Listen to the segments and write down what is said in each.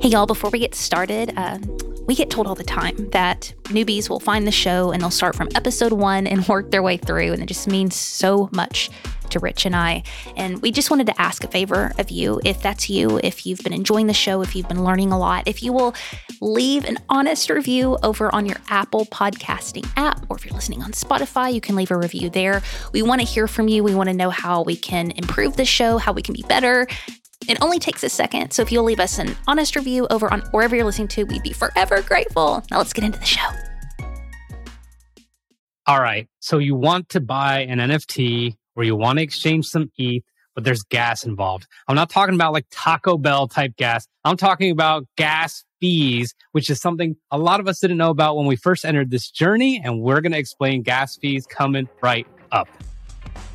Hey, y'all, before we get started, uh, we get told all the time that newbies will find the show and they'll start from episode one and work their way through. And it just means so much to Rich and I. And we just wanted to ask a favor of you if that's you, if you've been enjoying the show, if you've been learning a lot, if you will leave an honest review over on your Apple podcasting app, or if you're listening on Spotify, you can leave a review there. We want to hear from you. We want to know how we can improve the show, how we can be better. It only takes a second, so if you'll leave us an honest review over on wherever you're listening to, we'd be forever grateful. Now let's get into the show. All right. So you want to buy an NFT or you want to exchange some ETH, but there's gas involved. I'm not talking about like Taco Bell type gas. I'm talking about gas fees, which is something a lot of us didn't know about when we first entered this journey. And we're going to explain gas fees coming right up.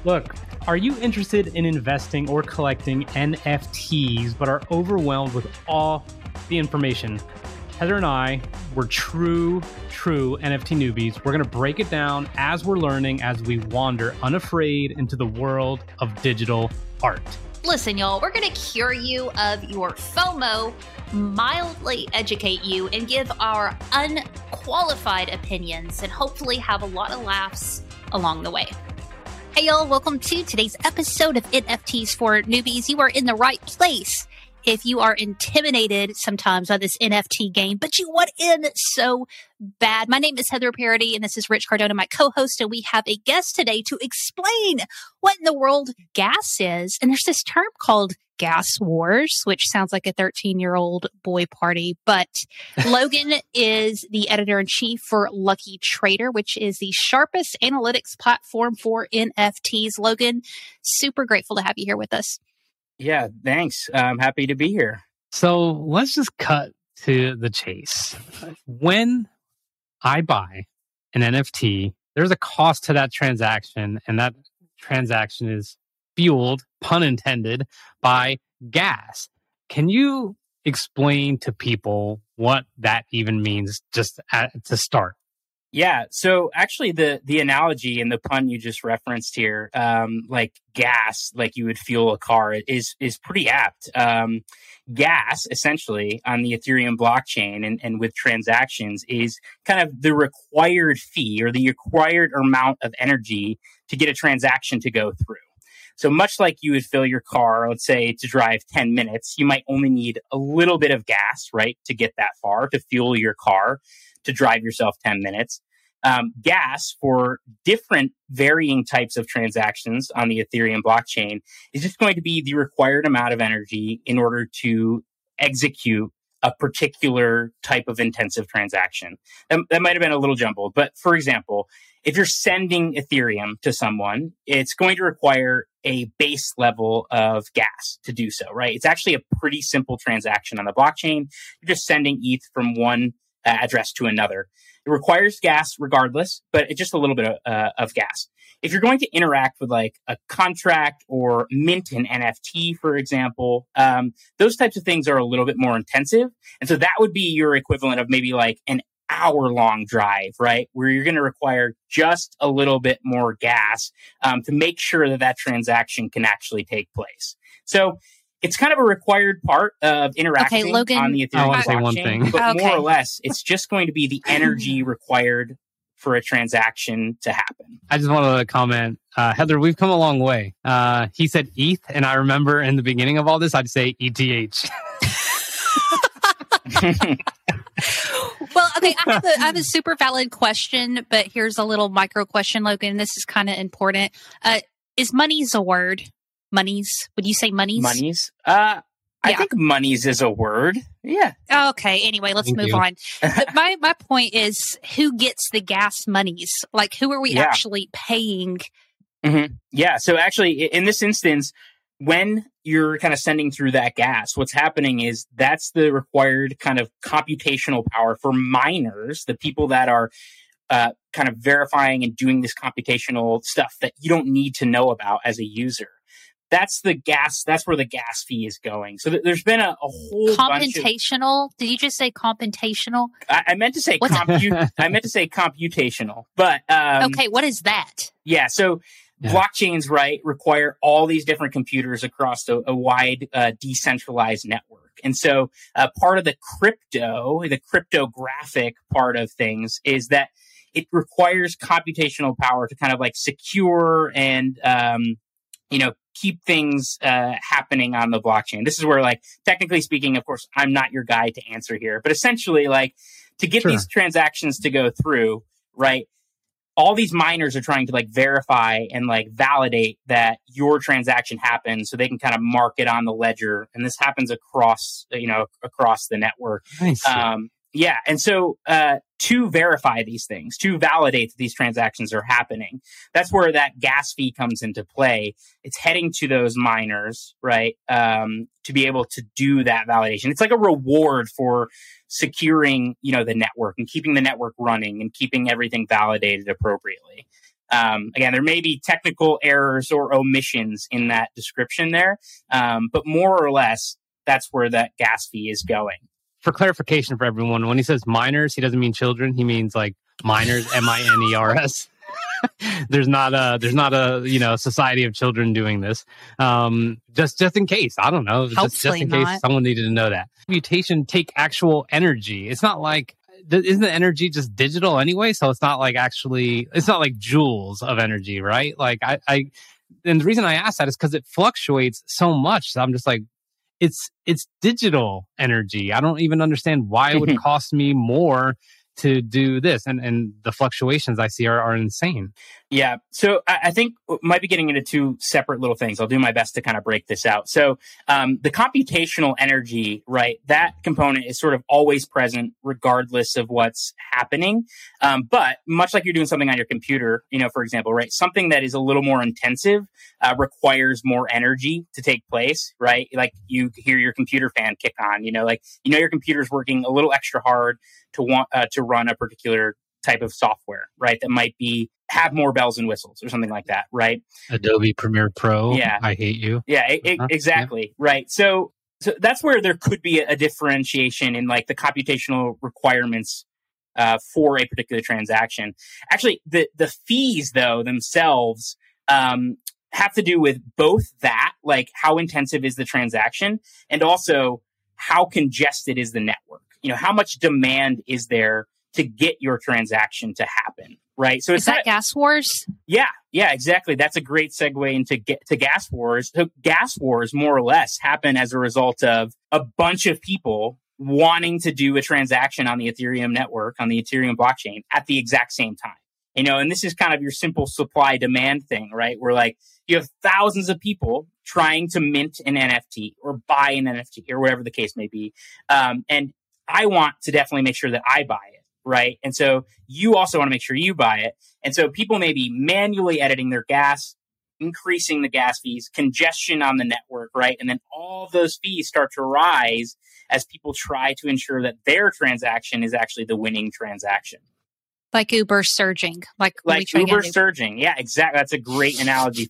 Look, are you interested in investing or collecting NFTs but are overwhelmed with all the information? Heather and I, we're true, true NFT newbies. We're going to break it down as we're learning, as we wander unafraid into the world of digital art. Listen, y'all, we're going to cure you of your FOMO, mildly educate you, and give our unqualified opinions, and hopefully have a lot of laughs along the way. Hey, y'all, welcome to today's episode of NFTs for Newbies. You are in the right place if you are intimidated sometimes by this NFT game, but you want in so bad. My name is Heather Parody, and this is Rich Cardona, my co host, and we have a guest today to explain what in the world gas is. And there's this term called gas wars, which sounds like a 13 year old boy party. But Logan is the editor in chief for Lucky Trader, which is the sharpest analytics platform for NFTs. Logan, super grateful to have you here with us. Yeah, thanks. I'm happy to be here. So let's just cut to the chase. When I buy an NFT, there's a cost to that transaction, and that transaction is fueled, pun intended, by gas. Can you explain to people what that even means just at, to start? Yeah. So actually, the the analogy and the pun you just referenced here, um, like gas, like you would fuel a car, is is pretty apt. Um, gas, essentially, on the Ethereum blockchain and, and with transactions, is kind of the required fee or the required amount of energy to get a transaction to go through. So much like you would fill your car, let's say to drive 10 minutes, you might only need a little bit of gas, right, to get that far to fuel your car to drive yourself 10 minutes. Um, gas for different varying types of transactions on the Ethereum blockchain is just going to be the required amount of energy in order to execute a particular type of intensive transaction. That, that might have been a little jumbled, but for example, if you're sending Ethereum to someone, it's going to require a base level of gas to do so, right? It's actually a pretty simple transaction on the blockchain. You're just sending ETH from one uh, address to another. It requires gas regardless, but it's just a little bit of, uh, of gas. If you're going to interact with like a contract or mint an NFT, for example, um, those types of things are a little bit more intensive. And so that would be your equivalent of maybe like an hour long drive, right? Where you're going to require just a little bit more gas um, to make sure that that transaction can actually take place. So it's kind of a required part of interacting okay, Logan, on the Ethereum blockchain. One thing. But okay. more or less, it's just going to be the energy required for a transaction to happen. I just wanted to comment, uh, Heather, we've come a long way. Uh, he said ETH, and I remember in the beginning of all this, I'd say ETH. well, okay, I have, a, I have a super valid question, but here's a little micro question, Logan. This is kind of important. Uh, is monies a word? Monies? Would you say monies? Monies? Uh, I yeah. think monies is a word. Yeah. Okay. Anyway, let's Thank move you. on. my my point is, who gets the gas monies? Like, who are we yeah. actually paying? Mm-hmm. Yeah. So actually, in this instance, when you're kind of sending through that gas, what's happening is that's the required kind of computational power for miners, the people that are uh, kind of verifying and doing this computational stuff that you don't need to know about as a user. That's the gas. That's where the gas fee is going. So th- there's been a, a whole computational. Of, Did you just say computational? I, I meant to say compu- I meant to say computational. But um, okay, what is that? Yeah. So yeah. blockchains, right, require all these different computers across a, a wide uh, decentralized network. And so uh, part of the crypto, the cryptographic part of things is that it requires computational power to kind of like secure and, um, you know, keep things uh, happening on the blockchain. This is where, like, technically speaking, of course, I'm not your guy to answer here, but essentially, like, to get sure. these transactions to go through, right? All these miners are trying to like verify and like validate that your transaction happened so they can kind of mark it on the ledger. And this happens across you know across the network. Um, yeah. And so uh, to verify these things, to validate that these transactions are happening, that's where that gas fee comes into play. It's heading to those miners, right? Um, to be able to do that validation. It's like a reward for securing, you know, the network and keeping the network running and keeping everything validated appropriately. Um, again, there may be technical errors or omissions in that description there, um, but more or less, that's where that gas fee is going for clarification for everyone, when he says minors, he doesn't mean children. He means like minors, M I N E R S. there's not a there's not a you know society of children doing this. Um, just just in case, I don't know. Just, just in case someone needed to know that mutation take actual energy. It's not like isn't the energy just digital anyway? So it's not like actually it's not like joules of energy, right? Like I, I and the reason I ask that is because it fluctuates so much. So I'm just like, it's it's digital energy. I don't even understand why it would cost me more to do this and and the fluctuations i see are, are insane. Yeah. So I, I think might be getting into two separate little things. I'll do my best to kind of break this out. So um, the computational energy right that component is sort of always present regardless of what's happening. Um, but much like you're doing something on your computer you know for example right something that is a little more intensive uh, requires more energy to take place right? Like you hear your computer fan kick on you know like you know your computer's working a little extra hard to want uh, to run a particular type of software, right? That might be have more bells and whistles or something like that, right? Adobe Premiere Pro. Yeah, I hate you. Yeah, it, uh-huh. exactly. Yeah. Right. So, so that's where there could be a, a differentiation in like the computational requirements uh, for a particular transaction. Actually, the the fees though themselves um, have to do with both that, like how intensive is the transaction, and also how congested is the network you know, how much demand is there to get your transaction to happen? Right. So is that not, gas wars? Yeah. Yeah, exactly. That's a great segue into get to gas wars. So gas wars more or less happen as a result of a bunch of people wanting to do a transaction on the Ethereum network, on the Ethereum blockchain at the exact same time. You know, and this is kind of your simple supply demand thing, right? Where like you have thousands of people trying to mint an NFT or buy an NFT or whatever the case may be. Um, and I want to definitely make sure that I buy it. Right. And so you also want to make sure you buy it. And so people may be manually editing their gas, increasing the gas fees, congestion on the network, right? And then all those fees start to rise as people try to ensure that their transaction is actually the winning transaction. Like Uber surging, like like Uber surging. Yeah, exactly. That's a great analogy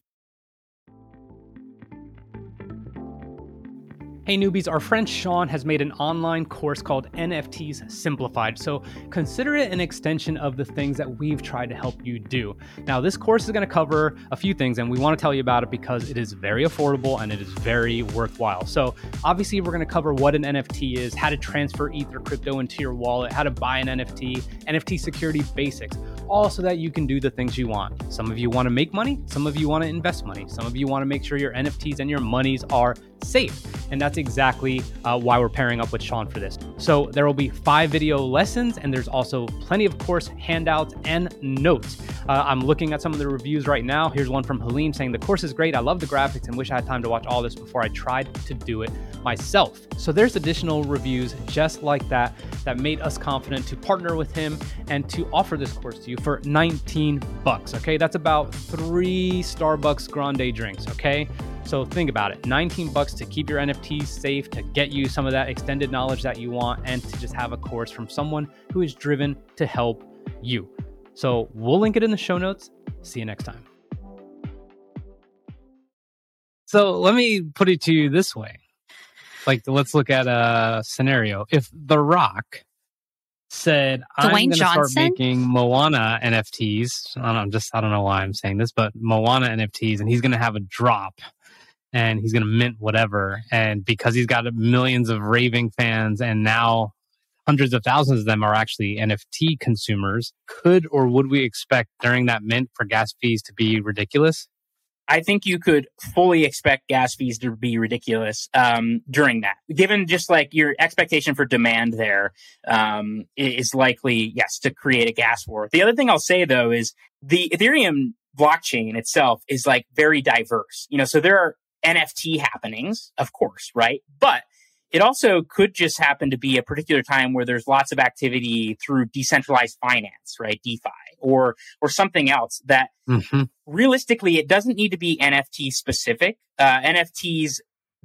Hey newbies, our friend Sean has made an online course called NFTs Simplified, so consider it an extension of the things that we've tried to help you do. Now, this course is going to cover a few things, and we want to tell you about it because it is very affordable and it is very worthwhile. So, obviously, we're going to cover what an NFT is, how to transfer Ether crypto into your wallet, how to buy an NFT, NFT security basics, all so that you can do the things you want. Some of you want to make money, some of you want to invest money, some of you want to make sure your NFTs and your monies are safe. And that's exactly uh, why we're pairing up with Sean for this. So there will be five video lessons, and there's also plenty of course handouts and notes. Uh, I'm looking at some of the reviews right now. Here's one from Halim saying, The course is great. I love the graphics and wish I had time to watch all this before I tried to do it myself. So there's additional reviews just like that that made us confident to partner with him and to offer this course to you for 19 bucks. Okay, that's about three Starbucks grande drinks. Okay. So think about it 19 bucks to keep your NFTs safe, to get you some of that extended knowledge that you want, and to just have a course from someone who is driven to help you. So we'll link it in the show notes. See you next time. So let me put it to you this way. Like, let's look at a scenario. If The Rock said, Dwayne "I'm going to start making Moana NFTs," I don't know, just I don't know why I'm saying this, but Moana NFTs, and he's going to have a drop and he's going to mint whatever. And because he's got millions of raving fans and now hundreds of thousands of them are actually NFT consumers, could or would we expect during that mint for gas fees to be ridiculous? I think you could fully expect gas fees to be ridiculous um, during that, given just like your expectation for demand there um, is likely, yes, to create a gas war. The other thing I'll say though is the Ethereum blockchain itself is like very diverse. You know, so there are NFT happenings, of course, right? But it also could just happen to be a particular time where there's lots of activity through decentralized finance, right? DeFi or, or something else that mm-hmm. realistically, it doesn't need to be NFT specific. Uh, NFTs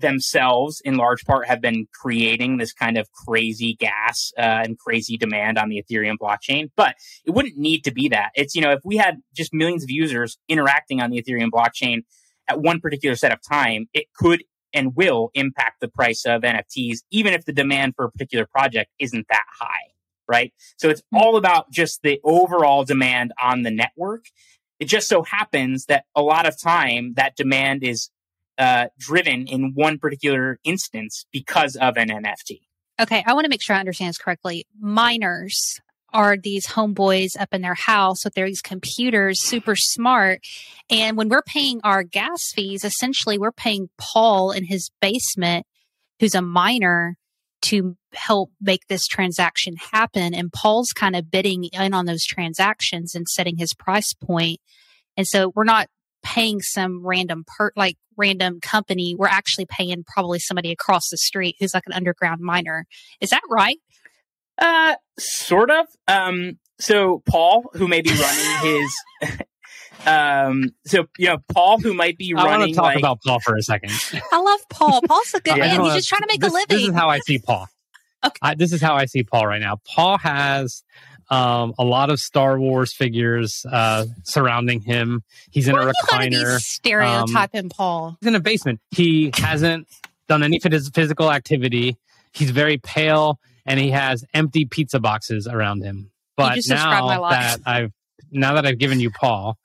themselves, in large part, have been creating this kind of crazy gas uh, and crazy demand on the Ethereum blockchain. But it wouldn't need to be that. It's, you know, if we had just millions of users interacting on the Ethereum blockchain at one particular set of time, it could and will impact the price of NFTs, even if the demand for a particular project isn't that high, right? So it's hmm. all about just the overall demand on the network. It just so happens that a lot of time that demand is uh, driven in one particular instance because of an NFT. Okay, I want to make sure I understand this correctly. Miners are these homeboys up in their house with their these computers, super smart. And when we're paying our gas fees, essentially we're paying Paul in his basement, who's a miner, to help make this transaction happen. And Paul's kind of bidding in on those transactions and setting his price point. And so we're not paying some random part like random company. We're actually paying probably somebody across the street who's like an underground miner. Is that right? Uh, sort of. Um, so Paul, who may be running his, um, so you know Paul, who might be running. I want to talk like, about Paul for a second. I love Paul. Paul's a good yeah, man. He's just trying to make this, a living. This is how I see Paul. okay. I, this is how I see Paul right now. Paul has um, a lot of Star Wars figures uh, surrounding him. He's in Why a recliner. Stereotyping um, Paul. He's in a basement. He hasn't done any physical activity. He's very pale and he has empty pizza boxes around him. But now that I've now that I've given you Paul,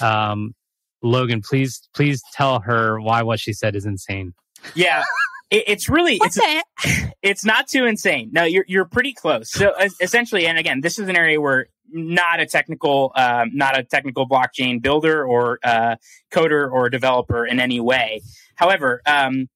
um, Logan, please please tell her why what she said is insane. Yeah. It, it's really it's it's not too insane. No, you're you're pretty close. So essentially, and again, this is an area where not a technical um, not a technical blockchain builder or uh, coder or developer in any way. However, um,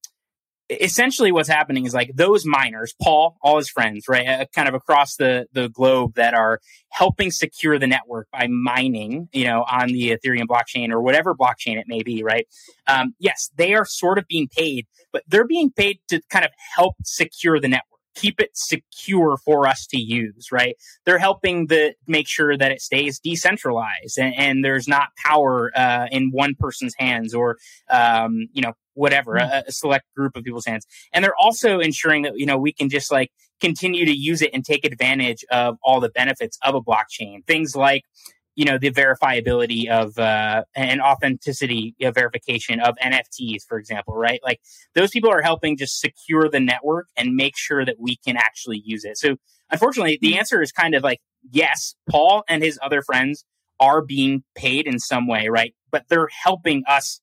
essentially what's happening is like those miners, Paul, all his friends, right, uh, kind of across the, the globe that are helping secure the network by mining, you know, on the Ethereum blockchain or whatever blockchain it may be, right? Um, yes, they are sort of being paid, but they're being paid to kind of help secure the network keep it secure for us to use, right? They're helping the make sure that it stays decentralized and, and there's not power uh, in one person's hands or um, you know whatever mm-hmm. a, a, select group of people's hands. And they're also ensuring that you know we can just like continue to use it and take advantage of all the benefits of a blockchain. Things like you know the verifiability of uh, and authenticity of verification of NFTs, for example, right? Like those people are helping just secure the network and make sure that we can actually use it. So, unfortunately, the hmm. answer is kind of like yes, Paul and his other friends are being paid in some way, right? But they're helping us,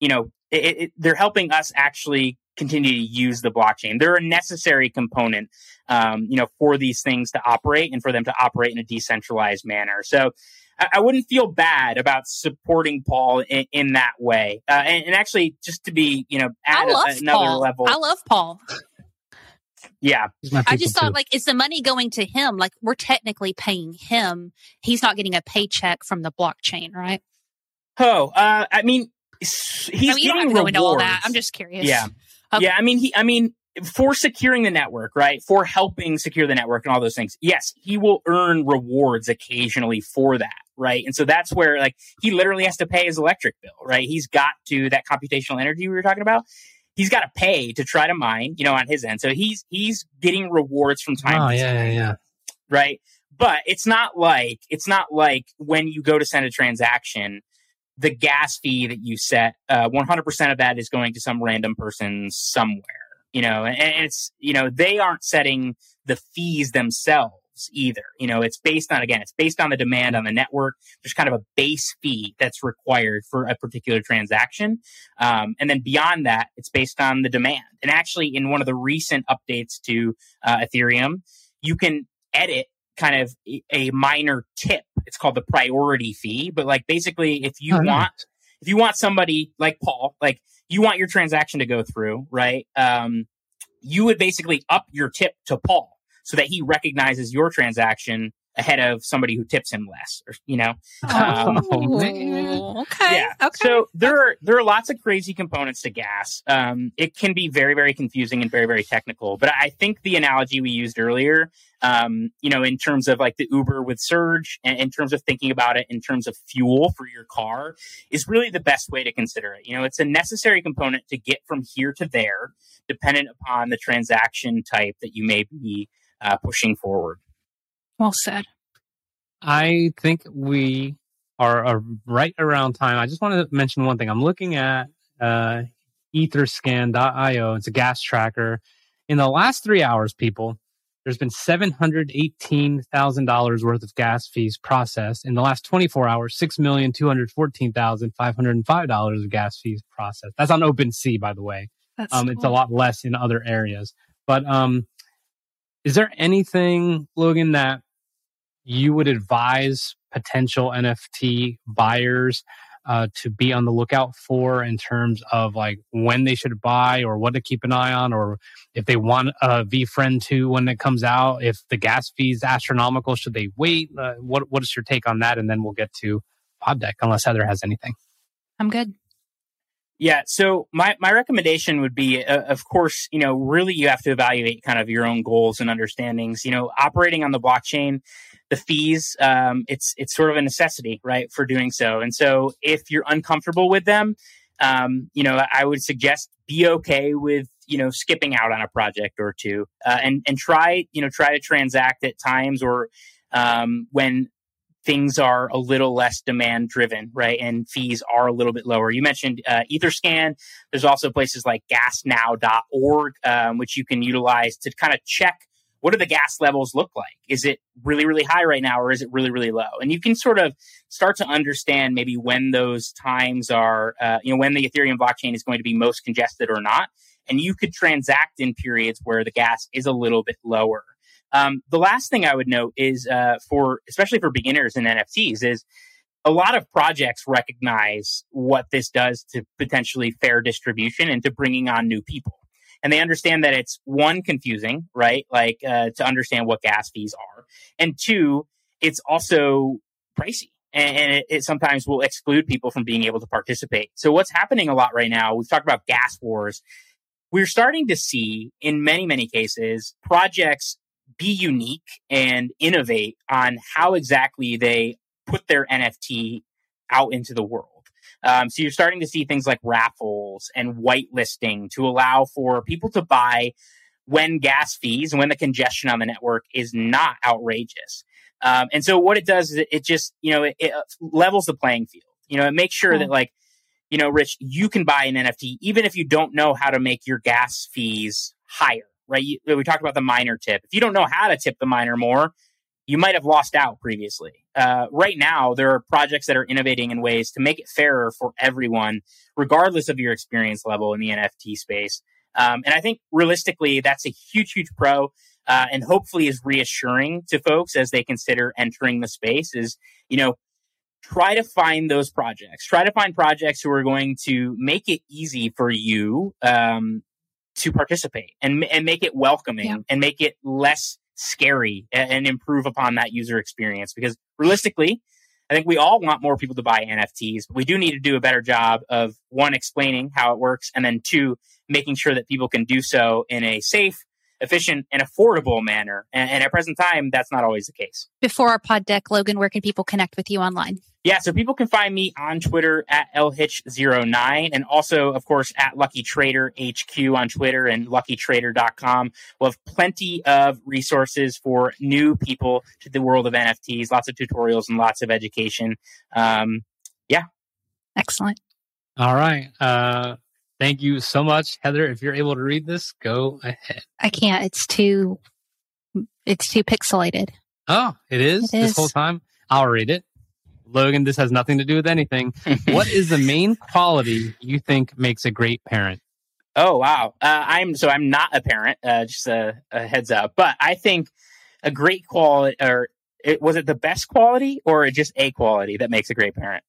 you know, it, it, they're helping us actually continue to use the blockchain. They're a necessary component, um, you know, for these things to operate and for them to operate in a decentralized manner. So I, I wouldn't feel bad about supporting Paul in, in that way. Uh, and, and, actually, just to be, you know, at a, another Paul. level. I love Paul. Yeah. I just thought, too. like, is the money going to him? Like, we're technically paying him. He's not getting a paycheck from the blockchain, right? Oh, uh, I mean, he's I mean, getting rewards. all that. I'm just curious. Yeah. Okay. Yeah, I mean, he, I mean, for securing the network, right? For helping secure the network and all those things. Yes, he will earn rewards occasionally for that, right? And so that's where like he literally has to pay his electric bill, right? He's got to that computational energy we were talking about. He's got to pay to try to mine, you know, on his end. So he's he's getting rewards from time oh, to yeah, time, yeah, yeah. right? But it's not like it's not like when you go to send a transaction the gas fee that you set, uh, 100% of that is going to some random person somewhere, you know, and it's, you know, they aren't setting the fees themselves. either. You know, it's based on, again, it's based on the demand on the network. There's kind of a base fee that's required for a particular transaction. Um, and then beyond that, it's based on the demand. And actually, in one of the recent updates to uh, Ethereum, you can edit kind of a minor tip. It's called the priority fee. But like basically, if you oh, want, nice. if you want somebody like Paul, like you want your transaction to go through, right? Um, you would basically up your tip to Paul so that he recognizes your transaction ahead of somebody who tips him less, or you know. Um, oh, okay. Yeah. Okay. So there are there are lots of crazy components to gas. Um, it can be very very confusing and very very technical. But I think the analogy we used earlier, um, you know, in terms of like the Uber with Surge, and in terms of thinking about it in terms of fuel for your car, is really the best way to consider it. You know, it's a necessary component to get from here to there, dependent upon the transaction type that you may be uh, pushing forward. Well said. I think we are, right around time. I just want to mention one thing. I'm looking at uh, etherscan.io. It's a gas tracker. In the last three hours, people, there's been $718,000 worth of gas fees processed. In the last 24 hours, $6,214,505 of gas fees processed. That's on OpenSea, by the way. That's um, cool. It's a lot less in other areas. But um, is there anything, Logan, that you would advise potential NFT buyers uh, to be on the lookout for in terms of like when they should buy or what to keep an eye on, or if they want a V Friend 2 when it comes out, if the gas fees astronomical, should they wait? Uh, what What is your take on that? And then we'll get to Pod Deck, unless Heather has anything. I'm good. Yeah. So my, my recommendation would be, uh, of course, you know, really you have to evaluate kind of your own goals and understandings. You know, operating on the blockchain, the fees, um, it's it's sort of a necessity, right, for doing so. And so if you're uncomfortable with them, um, you know, I would suggest be okay with you know skipping out on a project or two, uh, and and try you know try to transact at times or um, when things are a little less demand driven, right? And fees are a little bit lower. You mentioned uh, Etherscan. There's also places like gasnow.org, um, which you can utilize to kind of check what do the gas levels look like? Is it really, really high right now or is it really, really low? And you can sort of start to understand maybe when those times are, uh, you know, when the Ethereum blockchain is going to be most congested or not. And you could transact in periods where the gas is a little bit lower. Um, the last thing I would note is uh, for especially for beginners in NFTs is a lot of projects recognize what this does to potentially fair distribution and to bringing on new people. And they understand that it's one confusing, right? Like uh, to understand what gas fees are, and two, it's also pricey and it, it, sometimes will exclude people from being able to participate. So what's happening a lot right now, we've talked about gas wars. We're starting to see in many, many cases projects be unique and innovate on how exactly they put their NFT out into the world. Um, so you're starting to see things like raffles and whitelisting to allow for people to buy when gas fees and when the congestion on the network is not outrageous. Um, and so what it does is it, just, you know, it, it, levels the playing field. You know, it makes sure that like, you know, Rich, you can buy an NFT even if you don't know how to make your gas fees higher right? You, we talked about the miner tip. If you don't know how to tip the miner more, you might have lost out previously. Uh, right now, there are projects that are innovating in ways to make it fairer for everyone, regardless of your experience level in the NFT space. Um, and I think realistically, that's a huge, huge pro. Uh, and hopefully is reassuring to folks as they consider entering the space is, you know, try to find those projects. Try to find projects who are going to make it easy for you um, to participate and and make it welcoming yeah. and make it less scary and, and improve upon that user experience because realistically I think we all want more people to buy NFTs, but we do need to do a better job of one, explaining how it works, and then two, making sure that people can do so in a safe, efficient, and affordable manner. And, and, at present time, that's not always the case. Before our pod deck, Logan, where can people connect with you online? Yeah, so people can find me on Twitter at lhitch09 and also, of course, at Lucky Trader HQ on Twitter and luckytrader.com. We'll have plenty of resources for new people to the world of NFTs, lots of tutorials and lots of education. Um, yeah. Excellent. All right. Uh, thank you so much, Heather. If you're able to read this, go ahead. I can't. It's too, it's too pixelated. Oh, it is It this whole time. I'll read it. Logan, this has nothing to do with anything. what is the main quality you think makes a great parent? Oh wow, uh, I'm so I'm not a parent. Uh, just a, a heads up, but I think a great quality, or it, was it the best quality, or just a quality that makes a great parent?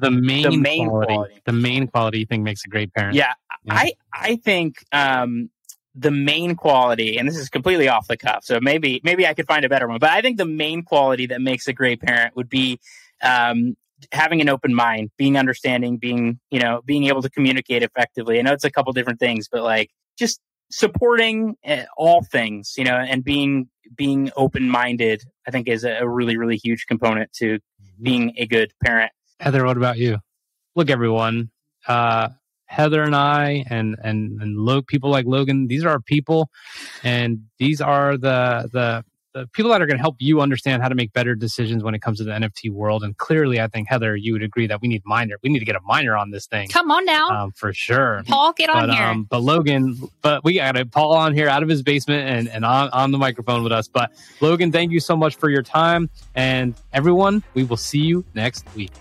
The main, main quality, quality. The main quality you think makes a great parent. Yeah, Yeah. I I think um, the main quality, and this is completely off the cuff, so maybe maybe I could find a better one. But I think the main quality that makes a great parent would be um, having an open mind, being understanding, being you know being able to communicate effectively. I know it's a couple different things, but like just supporting uh, all things, you know, and being being open minded. I think is a, a really really huge component to being a good parent. Heather, what about you? Look, everyone. Uh, Heather and I, and and and Lo- people like Logan. These are our people, and these are the the the people that are going to help you understand how to make better decisions when it comes to the NFT world. And clearly, I think Heather, you would agree that we need minor. We need to get a minor on this thing Come on now, um, for sure. Paul, get on But here. um, but Logan, but we got a Paul on here out of his basement and and on on the microphone with us. But Logan, thank you so much for your time, and everyone, we will see you next week.